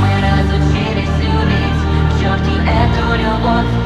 Мы разучились любить, черти эту любовь.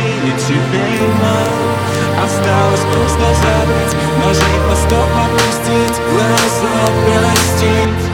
сомнений теперь нам Осталось просто забыть, но жить на стоп опустить Глаза простить